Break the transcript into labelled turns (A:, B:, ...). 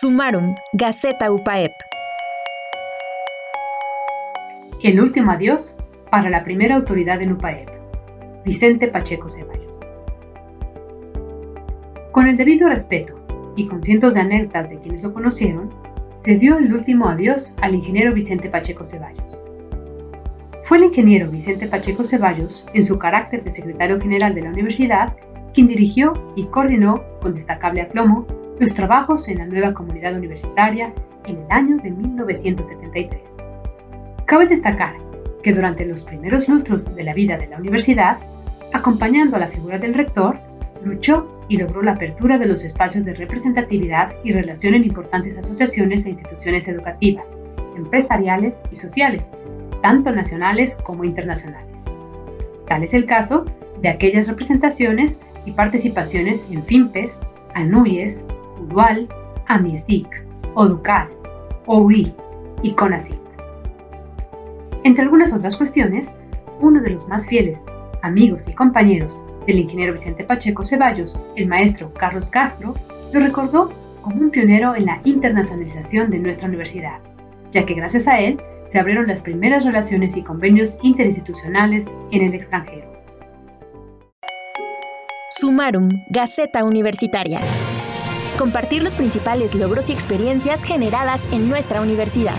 A: Sumaron, Gaceta UPAEP.
B: El último adiós para la primera autoridad en UPAEP, Vicente Pacheco Ceballos. Con el debido respeto y con cientos de anécdotas de quienes lo conocieron, se dio el último adiós al ingeniero Vicente Pacheco Ceballos. Fue el ingeniero Vicente Pacheco Ceballos, en su carácter de secretario general de la universidad, quien dirigió y coordinó con destacable aplomo los trabajos en la nueva comunidad universitaria en el año de 1973. Cabe destacar que durante los primeros lustros de la vida de la universidad, acompañando a la figura del rector, luchó y logró la apertura de los espacios de representatividad y relación en importantes asociaciones e instituciones educativas, empresariales y sociales, tanto nacionales como internacionales. Tal es el caso de aquellas representaciones y participaciones en FIMPES, ANUYES, UDUAL, AMIESIC, ODUCAL, OUI y CONACYT. Entre algunas otras cuestiones, uno de los más fieles amigos y compañeros del ingeniero Vicente Pacheco Ceballos, el maestro Carlos Castro, lo recordó como un pionero en la internacionalización de nuestra universidad, ya que gracias a él se abrieron las primeras relaciones y convenios interinstitucionales en el extranjero.
A: Sumarum, Gaceta Universitaria. Compartir los principales logros y experiencias generadas en nuestra universidad.